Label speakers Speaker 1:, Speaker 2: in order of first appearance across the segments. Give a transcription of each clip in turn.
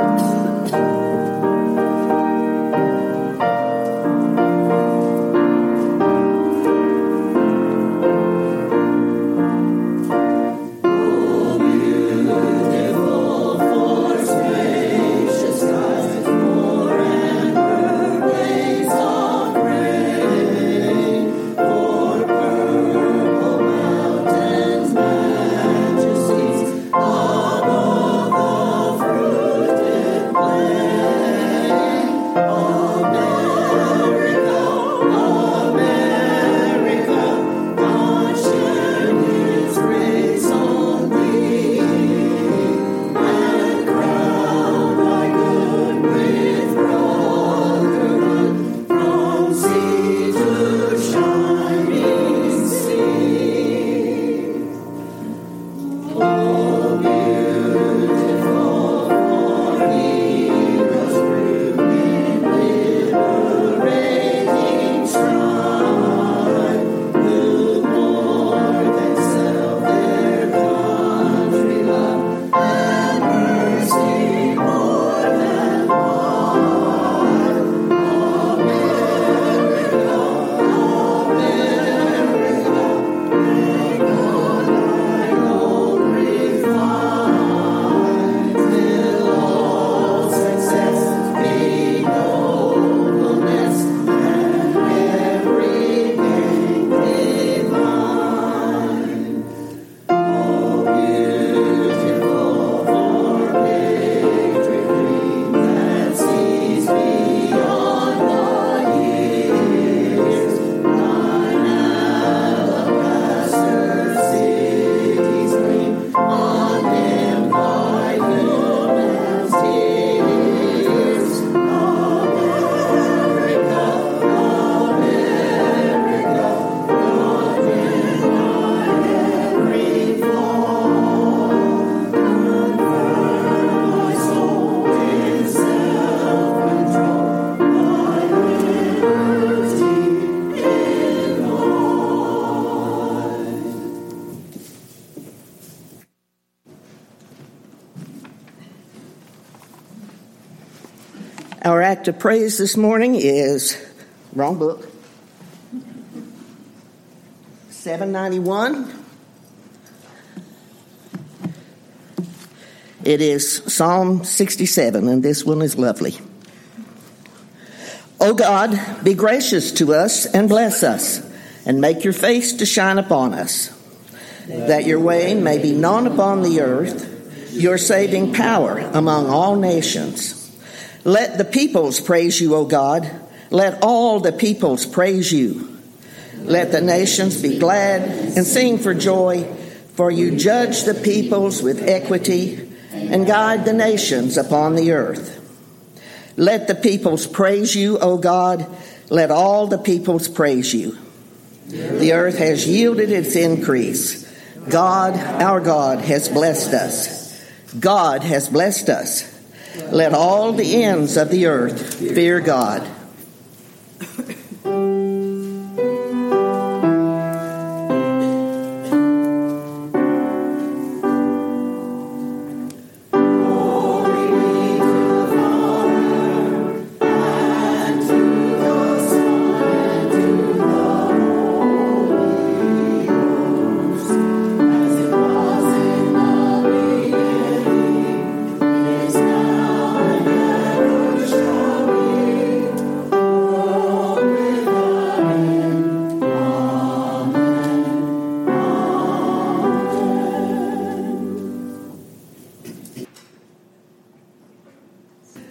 Speaker 1: Our act of praise this morning is wrong book. 791. It is Psalm 67, and this one is lovely. O God, be gracious to us and bless us, and make your face to shine upon us, that your way may be known upon the earth, your saving power among all nations. Let the peoples praise you, O God. Let all the peoples praise you. Let the nations be glad and sing for joy, for you judge the peoples with equity and guide the nations upon the earth. Let the peoples praise you, O God. Let all the peoples praise you. The earth has yielded its increase. God, our God, has blessed us. God has blessed us. Let all the ends of the earth fear God.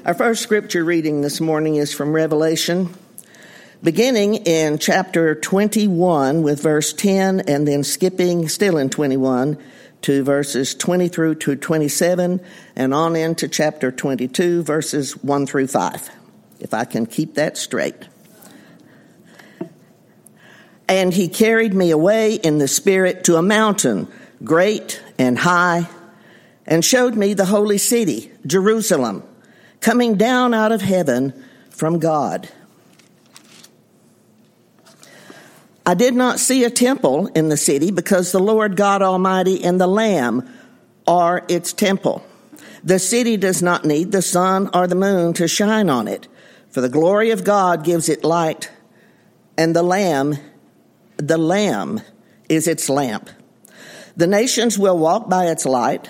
Speaker 1: Our first scripture reading this morning is from Revelation, beginning in chapter 21 with verse 10, and then skipping still in 21 to verses 20 through to 27, and on into chapter 22, verses 1 through 5, if I can keep that straight. And he carried me away in the Spirit to a mountain, great and high, and showed me the holy city, Jerusalem coming down out of heaven from God. I did not see a temple in the city because the Lord God Almighty and the Lamb are its temple. The city does not need the sun or the moon to shine on it, for the glory of God gives it light, and the Lamb, the Lamb is its lamp. The nations will walk by its light,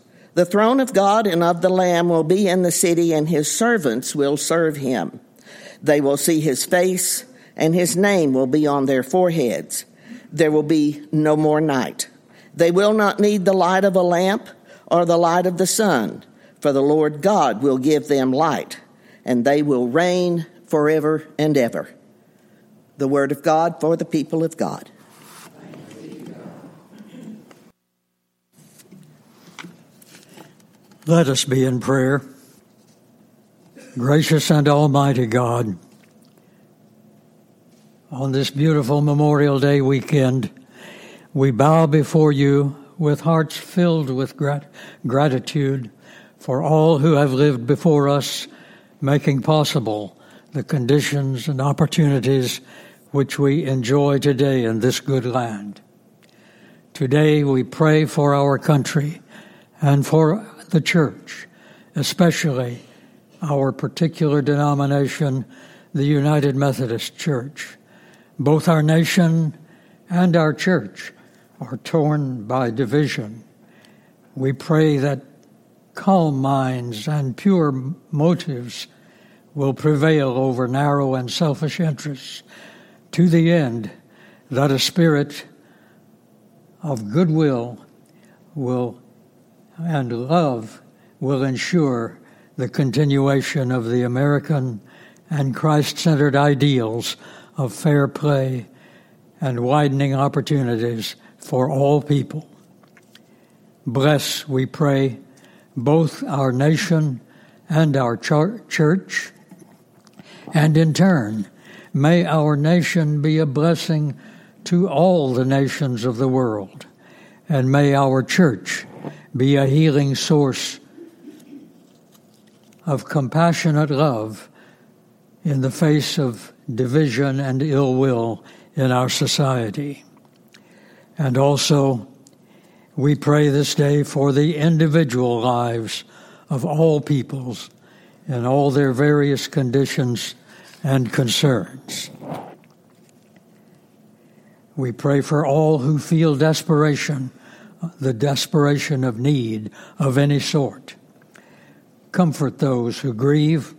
Speaker 1: The throne of God and of the Lamb will be in the city, and his servants will serve him. They will see his face, and his name will be on their foreheads. There will be no more night. They will not need the light of a lamp or the light of the sun, for the Lord God will give them light, and they will reign forever and ever. The word of God for the people of God.
Speaker 2: Let us be in prayer. Gracious and Almighty God, on this beautiful Memorial Day weekend, we bow before you with hearts filled with grat- gratitude for all who have lived before us, making possible the conditions and opportunities which we enjoy today in this good land. Today we pray for our country and for the church, especially our particular denomination, the United Methodist Church. Both our nation and our church are torn by division. We pray that calm minds and pure motives will prevail over narrow and selfish interests to the end that a spirit of goodwill will and love will ensure the continuation of the American and Christ centered ideals of fair play and widening opportunities for all people. Bless, we pray, both our nation and our church, and in turn, may our nation be a blessing to all the nations of the world, and may our church be a healing source of compassionate love in the face of division and ill will in our society. And also, we pray this day for the individual lives of all peoples in all their various conditions and concerns. We pray for all who feel desperation the desperation of need of any sort. Comfort those who grieve,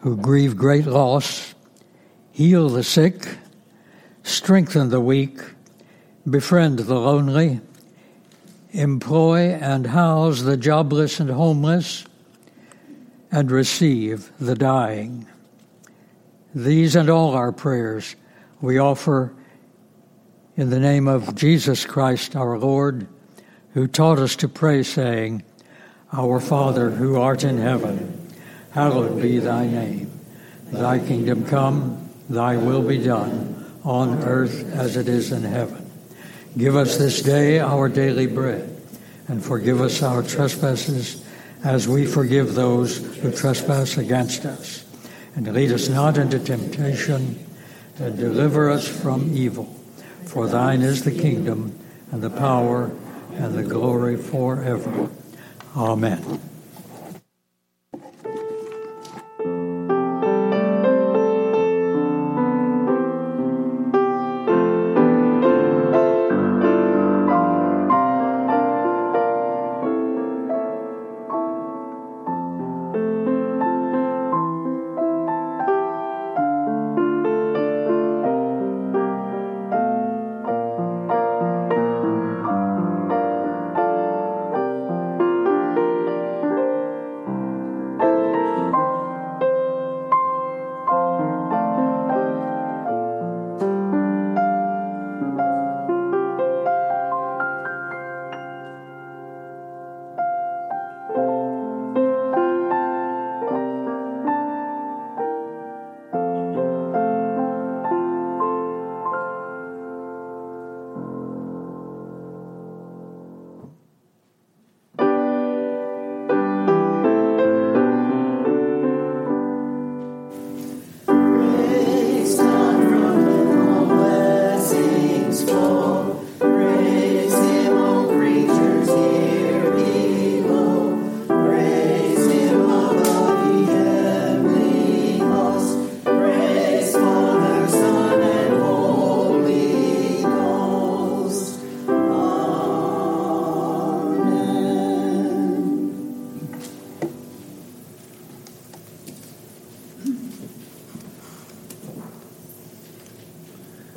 Speaker 2: who grieve great loss, heal the sick, strengthen the weak, befriend the lonely, employ and house the jobless and homeless, and receive the dying. These and all our prayers we offer in the name of Jesus Christ our Lord, who taught us to pray, saying, Our Father who art in heaven, hallowed be thy name. Thy kingdom come, thy will be done, on earth as it is in heaven. Give us this day our daily bread, and forgive us our trespasses as we forgive those who trespass against us. And lead us not into temptation, and deliver us from evil. For thine is the kingdom, and the power, and the glory forever. Amen.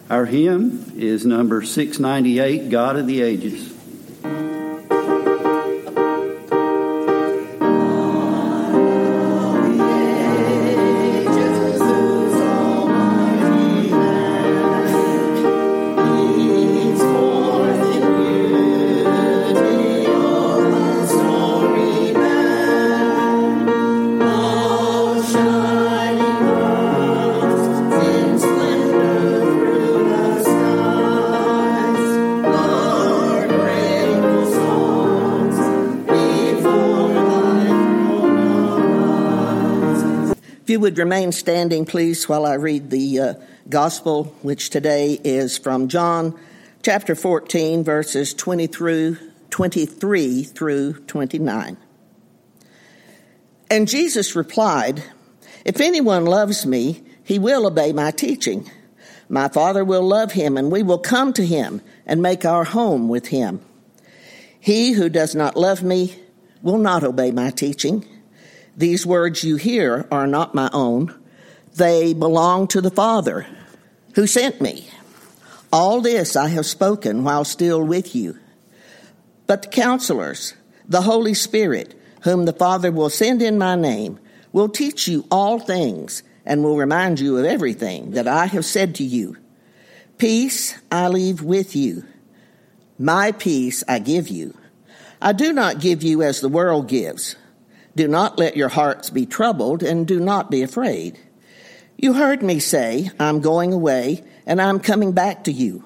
Speaker 3: Our hymn is number 698, God of the Ages.
Speaker 1: You would remain standing, please, while I read the uh, gospel, which today is from John chapter 14, verses 20 through 23 through 29. And Jesus replied, If anyone loves me, he will obey my teaching. My Father will love him, and we will come to him and make our home with him. He who does not love me will not obey my teaching. These words you hear are not my own. They belong to the Father who sent me. All this I have spoken while still with you. But the counselors, the Holy Spirit, whom the Father will send in my name, will teach you all things and will remind you of everything that I have said to you. Peace I leave with you. My peace I give you. I do not give you as the world gives. Do not let your hearts be troubled, and do not be afraid. You heard me say, I'm going away, and I'm coming back to you.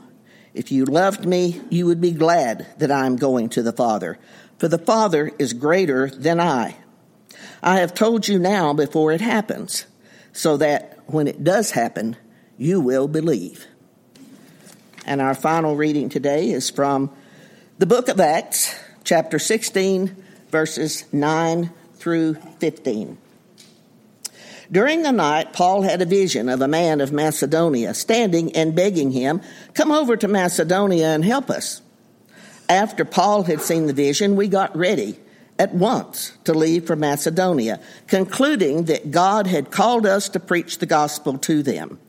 Speaker 1: If you loved me, you would be glad that I'm going to the Father, for the Father is greater than I. I have told you now before it happens, so that when it does happen, you will believe. And our final reading today is from the book of Acts, chapter 16, verses 9 through 15. During the night, Paul had a vision of a man of Macedonia standing and begging him, Come over to Macedonia and help us. After Paul had seen the vision, we got ready at once to leave for Macedonia, concluding that God had called us to preach the gospel to them.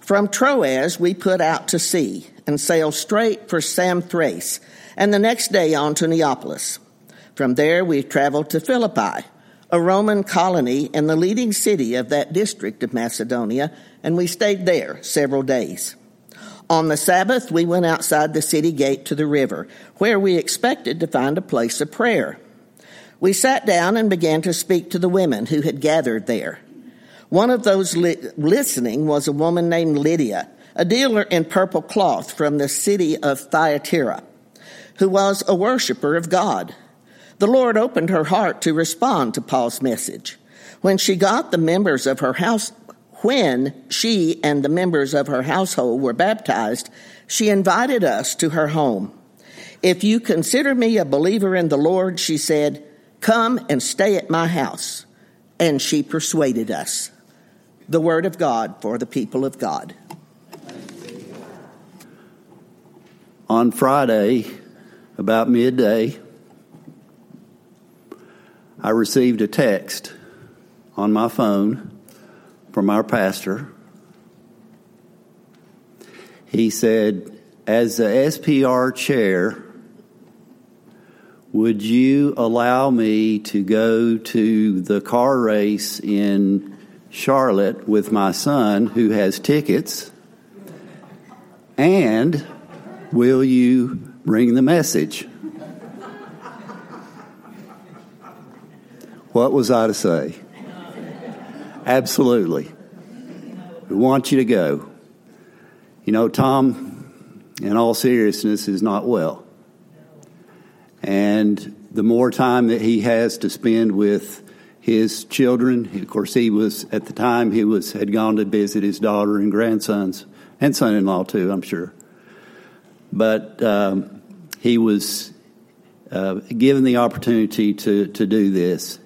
Speaker 1: From Troas, we put out to sea and sailed straight for Samothrace, and the next day on to Neapolis. From there, we traveled to Philippi, a Roman colony and the leading city of that district of Macedonia, and we stayed there several days. On the Sabbath, we went outside the city gate to the river, where we expected to find a place of prayer. We sat down and began to speak to the women who had gathered there. One of those li- listening was a woman named Lydia, a dealer in purple cloth from the city of Thyatira, who was a worshiper of God the Lord opened her heart to respond to Paul's message. When she got the members of her house, when she and the members of her household were baptized, she invited us to her home. If you consider me a believer in the Lord, she said, come and stay at my house. And she persuaded us. The word of God for the people of God.
Speaker 3: On Friday, about midday, I received a text on my phone from our pastor. He said, As the SPR chair, would you allow me to go to the car race in Charlotte with my son who has tickets? And will you bring the message? What was I to say? Absolutely. We want you to go. You know, Tom, in all seriousness, is not well. And the more time that he has to spend with his children, of course, he was, at the time, he was, had gone to visit his daughter and grandsons, and son in law, too, I'm sure. But um, he was uh, given the opportunity to, to do this.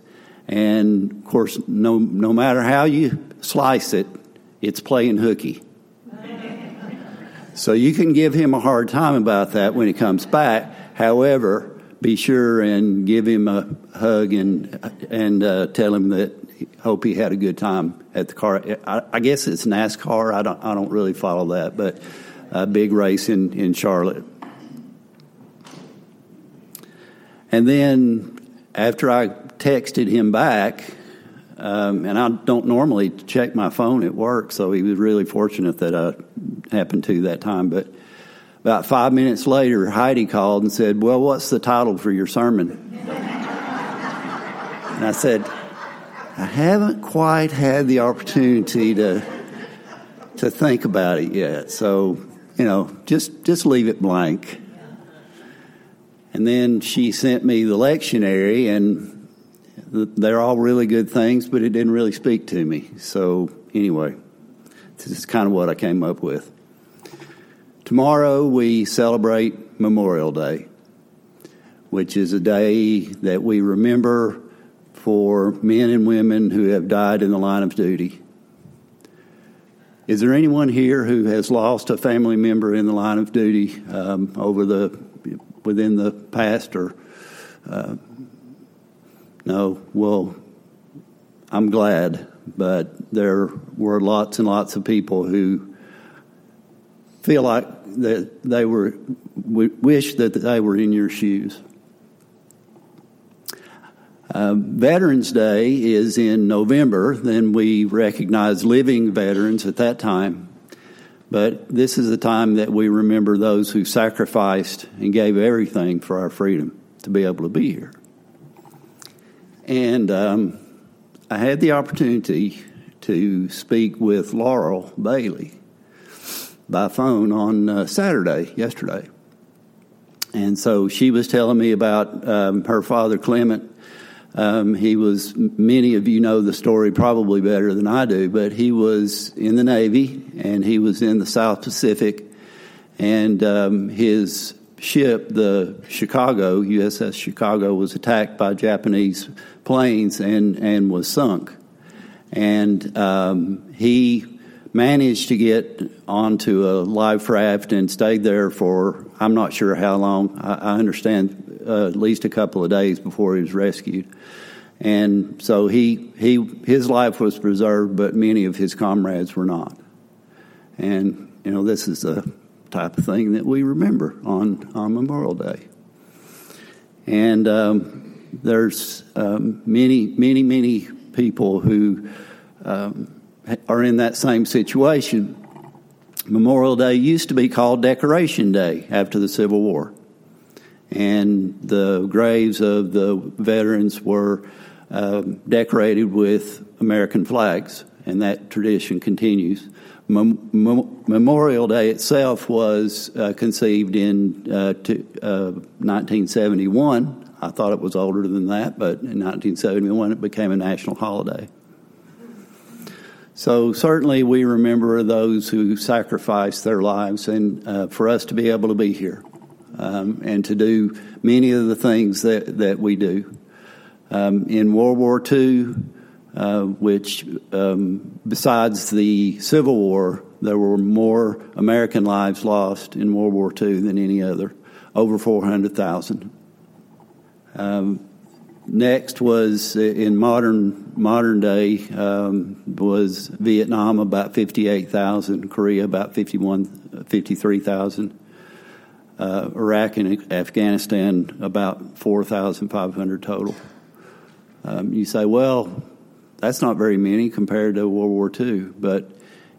Speaker 3: And of course, no, no matter how you slice it, it's playing hooky. So you can give him a hard time about that when he comes back. However, be sure and give him a hug and and uh, tell him that hope he had a good time at the car. I, I, guess it's NASCAR. I don't I don't really follow that, but a big race in, in Charlotte. And then after I texted him back, um, and I don't normally check my phone at work, so he was really fortunate that I happened to that time. But about five minutes later, Heidi called and said, Well, what's the title for your sermon? and I said, I haven't quite had the opportunity to to think about it yet. So, you know, just just leave it blank. And then she sent me the lectionary and they're all really good things, but it didn't really speak to me. So, anyway, this is kind of what I came up with. Tomorrow we celebrate Memorial Day, which is a day that we remember for men and women who have died in the line of duty. Is there anyone here who has lost a family member in the line of duty um, over the within the past or uh, no? Well, I'm glad, but there were lots and lots of people who feel like that they were wish that they were in your shoes. Uh, Veterans Day is in November. Then we recognize living veterans at that time. But this is the time that we remember those who sacrificed and gave everything for our freedom to be able to be here. And um, I had the opportunity to speak with Laurel Bailey by phone on uh, Saturday, yesterday. And so she was telling me about um, her father, Clement. Um, he was, many of you know the story probably better than I do, but he was in the Navy and he was in the South Pacific. And um, his ship, the Chicago, USS Chicago, was attacked by Japanese planes and, and was sunk. And um, he managed to get onto a life raft and stayed there for I'm not sure how long. I, I understand uh, at least a couple of days before he was rescued. And so he he his life was preserved, but many of his comrades were not. And you know this is the type of thing that we remember on on Memorial Day. And um, there's um, many many many people who um, are in that same situation. Memorial Day used to be called Decoration Day after the Civil War. And the graves of the veterans were uh, decorated with American flags, and that tradition continues. Mem- Mem- Memorial Day itself was uh, conceived in uh, to, 1971. Uh, I thought it was older than that, but in 1971 it became a national holiday. So, certainly, we remember those who sacrificed their lives, and uh, for us to be able to be here um, and to do many of the things that, that we do. Um, in World War II, uh, which, um, besides the Civil War, there were more American lives lost in World War II than any other, over 400,000. Um, Next was in modern modern day um, was Vietnam about fifty eight thousand, Korea about 51, 53,000, uh, Iraq and Afghanistan about four thousand five hundred total. Um, you say, well, that's not very many compared to World War II, but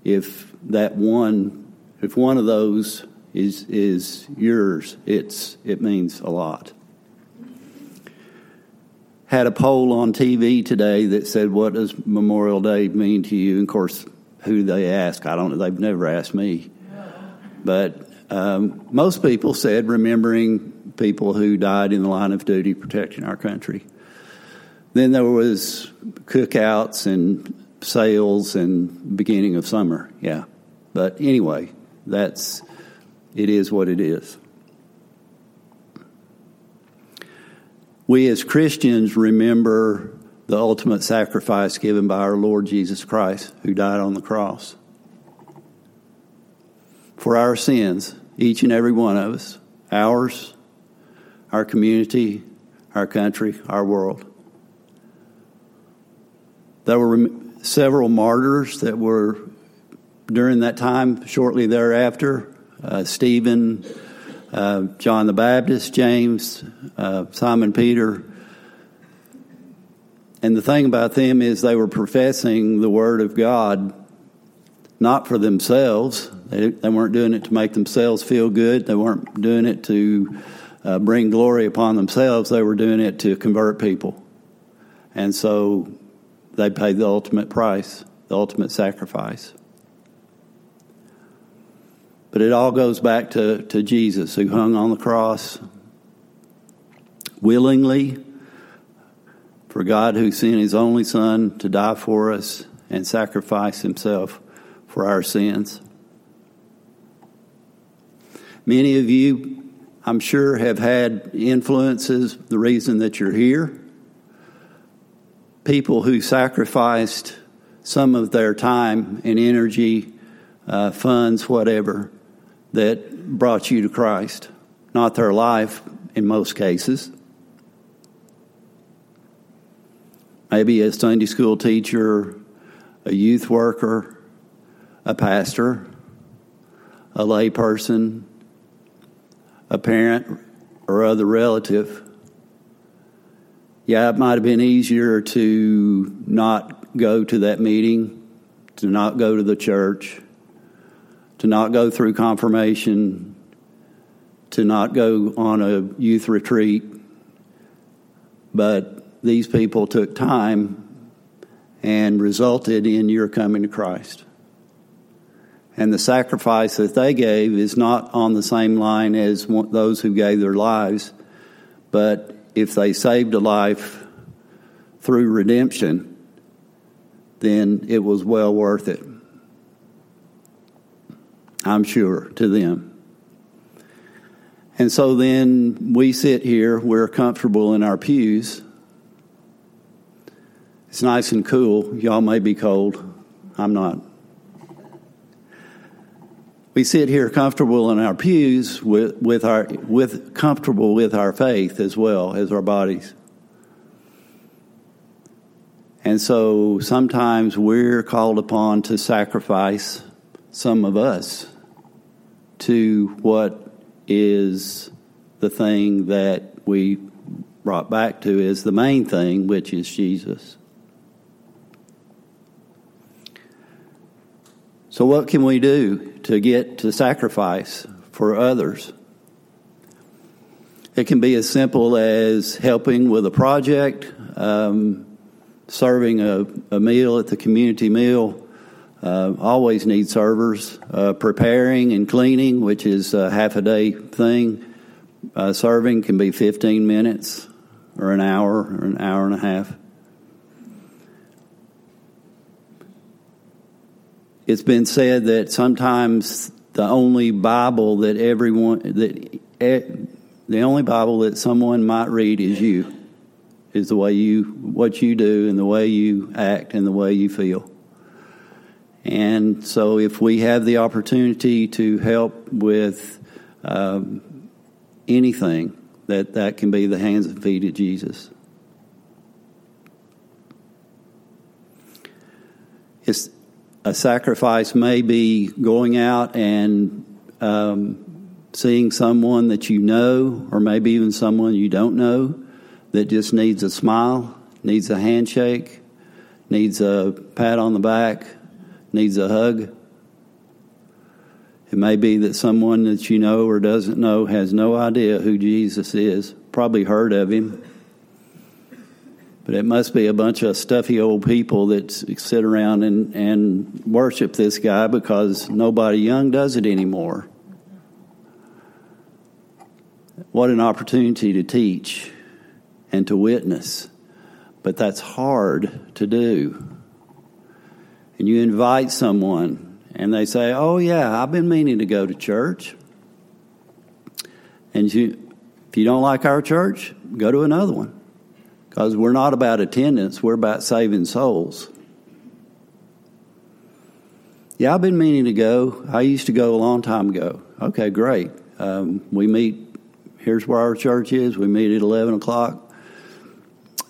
Speaker 3: if that one, if one of those is is yours, it's it means a lot had a poll on TV today that said, "What does Memorial Day mean to you?" And of course, who they ask, I don't know. They've never asked me, but um, most people said remembering people who died in the line of duty protecting our country. Then there was cookouts and sales and beginning of summer. Yeah, but anyway, that's it is what it is. We as Christians remember the ultimate sacrifice given by our Lord Jesus Christ, who died on the cross. For our sins, each and every one of us, ours, our community, our country, our world. There were several martyrs that were during that time, shortly thereafter. uh, Stephen, uh, John the Baptist, James, uh, Simon Peter. And the thing about them is they were professing the Word of God not for themselves. They, they weren't doing it to make themselves feel good. They weren't doing it to uh, bring glory upon themselves. They were doing it to convert people. And so they paid the ultimate price, the ultimate sacrifice. But it all goes back to, to Jesus who hung on the cross willingly for God who sent his only Son to die for us and sacrifice himself for our sins. Many of you, I'm sure, have had influences, the reason that you're here. People who sacrificed some of their time and energy, uh, funds, whatever, that brought you to Christ. Not their life in most cases. Maybe a Sunday school teacher, a youth worker, a pastor, a layperson, a parent, or other relative. Yeah, it might have been easier to not go to that meeting, to not go to the church, to not go through confirmation, to not go on a youth retreat. But these people took time and resulted in your coming to Christ and the sacrifice that they gave is not on the same line as those who gave their lives. But if they saved a life through redemption, then it was well worth it. I'm sure to them. And so then we sit here, we're comfortable in our pews. It's nice and cool. Y'all may be cold. I'm not we sit here comfortable in our pews with, with our with comfortable with our faith as well as our bodies. And so sometimes we're called upon to sacrifice some of us to what is the thing that we brought back to is the main thing, which is Jesus. So, what can we do to get to sacrifice for others? It can be as simple as helping with a project, um, serving a, a, meal at the community meal. Uh, always need servers. Uh, preparing and cleaning, which is a half a day thing. Uh, serving can be 15 minutes or an hour or an hour and a half. It's been said that sometimes the only Bible that everyone that the only Bible that someone might read is you, is the way you what you do and the way you act and the way you feel. And so, if we have the opportunity to help with um, anything, that that can be the hands and feet of Jesus. It's a sacrifice may be going out and um, seeing someone that you know, or maybe even someone you don't know, that just needs a smile, needs a handshake, needs a pat on the back, needs a hug. It may be that someone that you know or doesn't know has no idea who Jesus is, probably heard of him but it must be a bunch of stuffy old people that sit around and, and worship this guy because nobody young does it anymore. What an opportunity to teach and to witness. But that's hard to do. And you invite someone and they say, Oh, yeah, I've been meaning to go to church. And you, if you don't like our church, go to another one. Because we're not about attendance, we're about saving souls. Yeah, I've been meaning to go. I used to go a long time ago. Okay, great. Um, we meet, here's where our church is. We meet at 11 o'clock.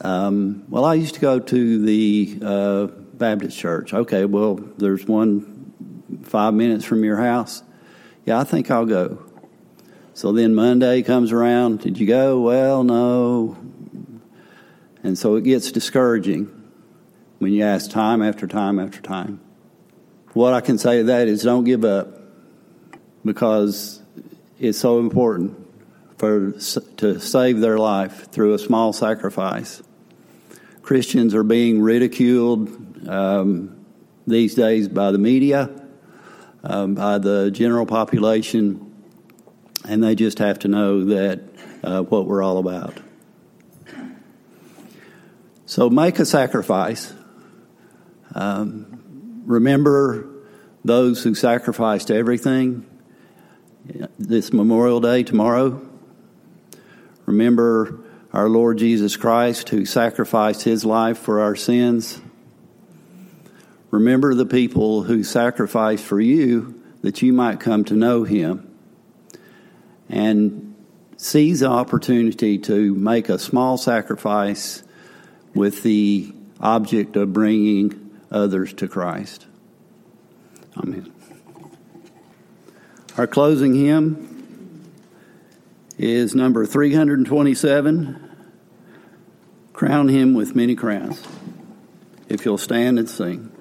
Speaker 3: Um, well, I used to go to the uh, Baptist church. Okay, well, there's one five minutes from your house. Yeah, I think I'll go. So then Monday comes around. Did you go? Well, no. And so it gets discouraging when you ask time after time after time. What I can say to that is don't give up because it's so important for to save their life through a small sacrifice. Christians are being ridiculed um, these days by the media, um, by the general population, and they just have to know that uh, what we're all about. So make a sacrifice. Um, remember those who sacrificed everything this Memorial Day tomorrow. Remember our Lord Jesus Christ who sacrificed his life for our sins. Remember the people who sacrificed for you that you might come to know him. And seize the opportunity to make a small sacrifice with the object of bringing others to Christ. Amen. Our closing hymn is number 327 Crown Him with Many Crowns. If you'll stand and sing.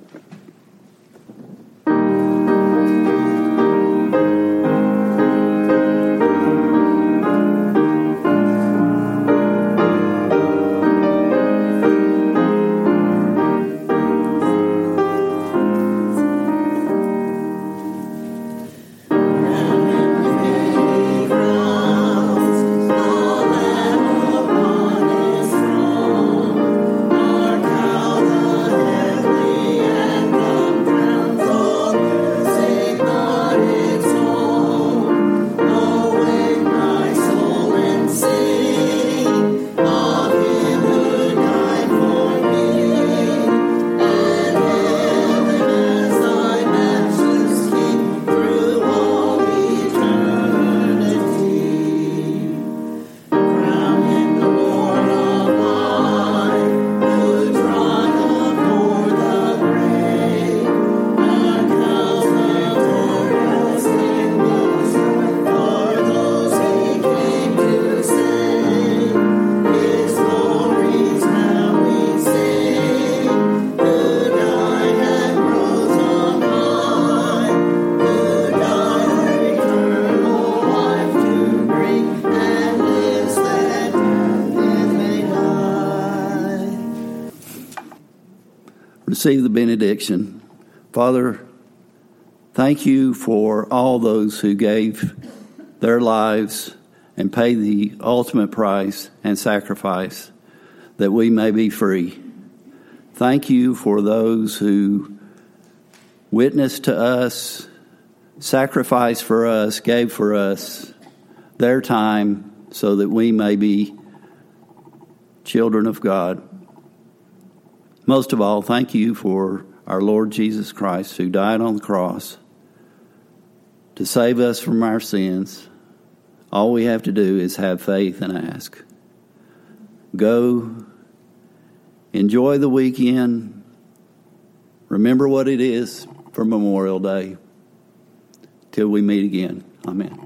Speaker 3: Receive the benediction. Father, thank you for all those who gave their lives and paid the ultimate price and sacrifice that we may be free. Thank you for those who witnessed to us, sacrificed for us, gave for us their time so that we may be children of God. Most of all, thank you for our Lord Jesus Christ who died on the cross to save us from our sins. All we have to do is have faith and ask. Go, enjoy the weekend, remember what it is for Memorial Day. Till we meet again. Amen.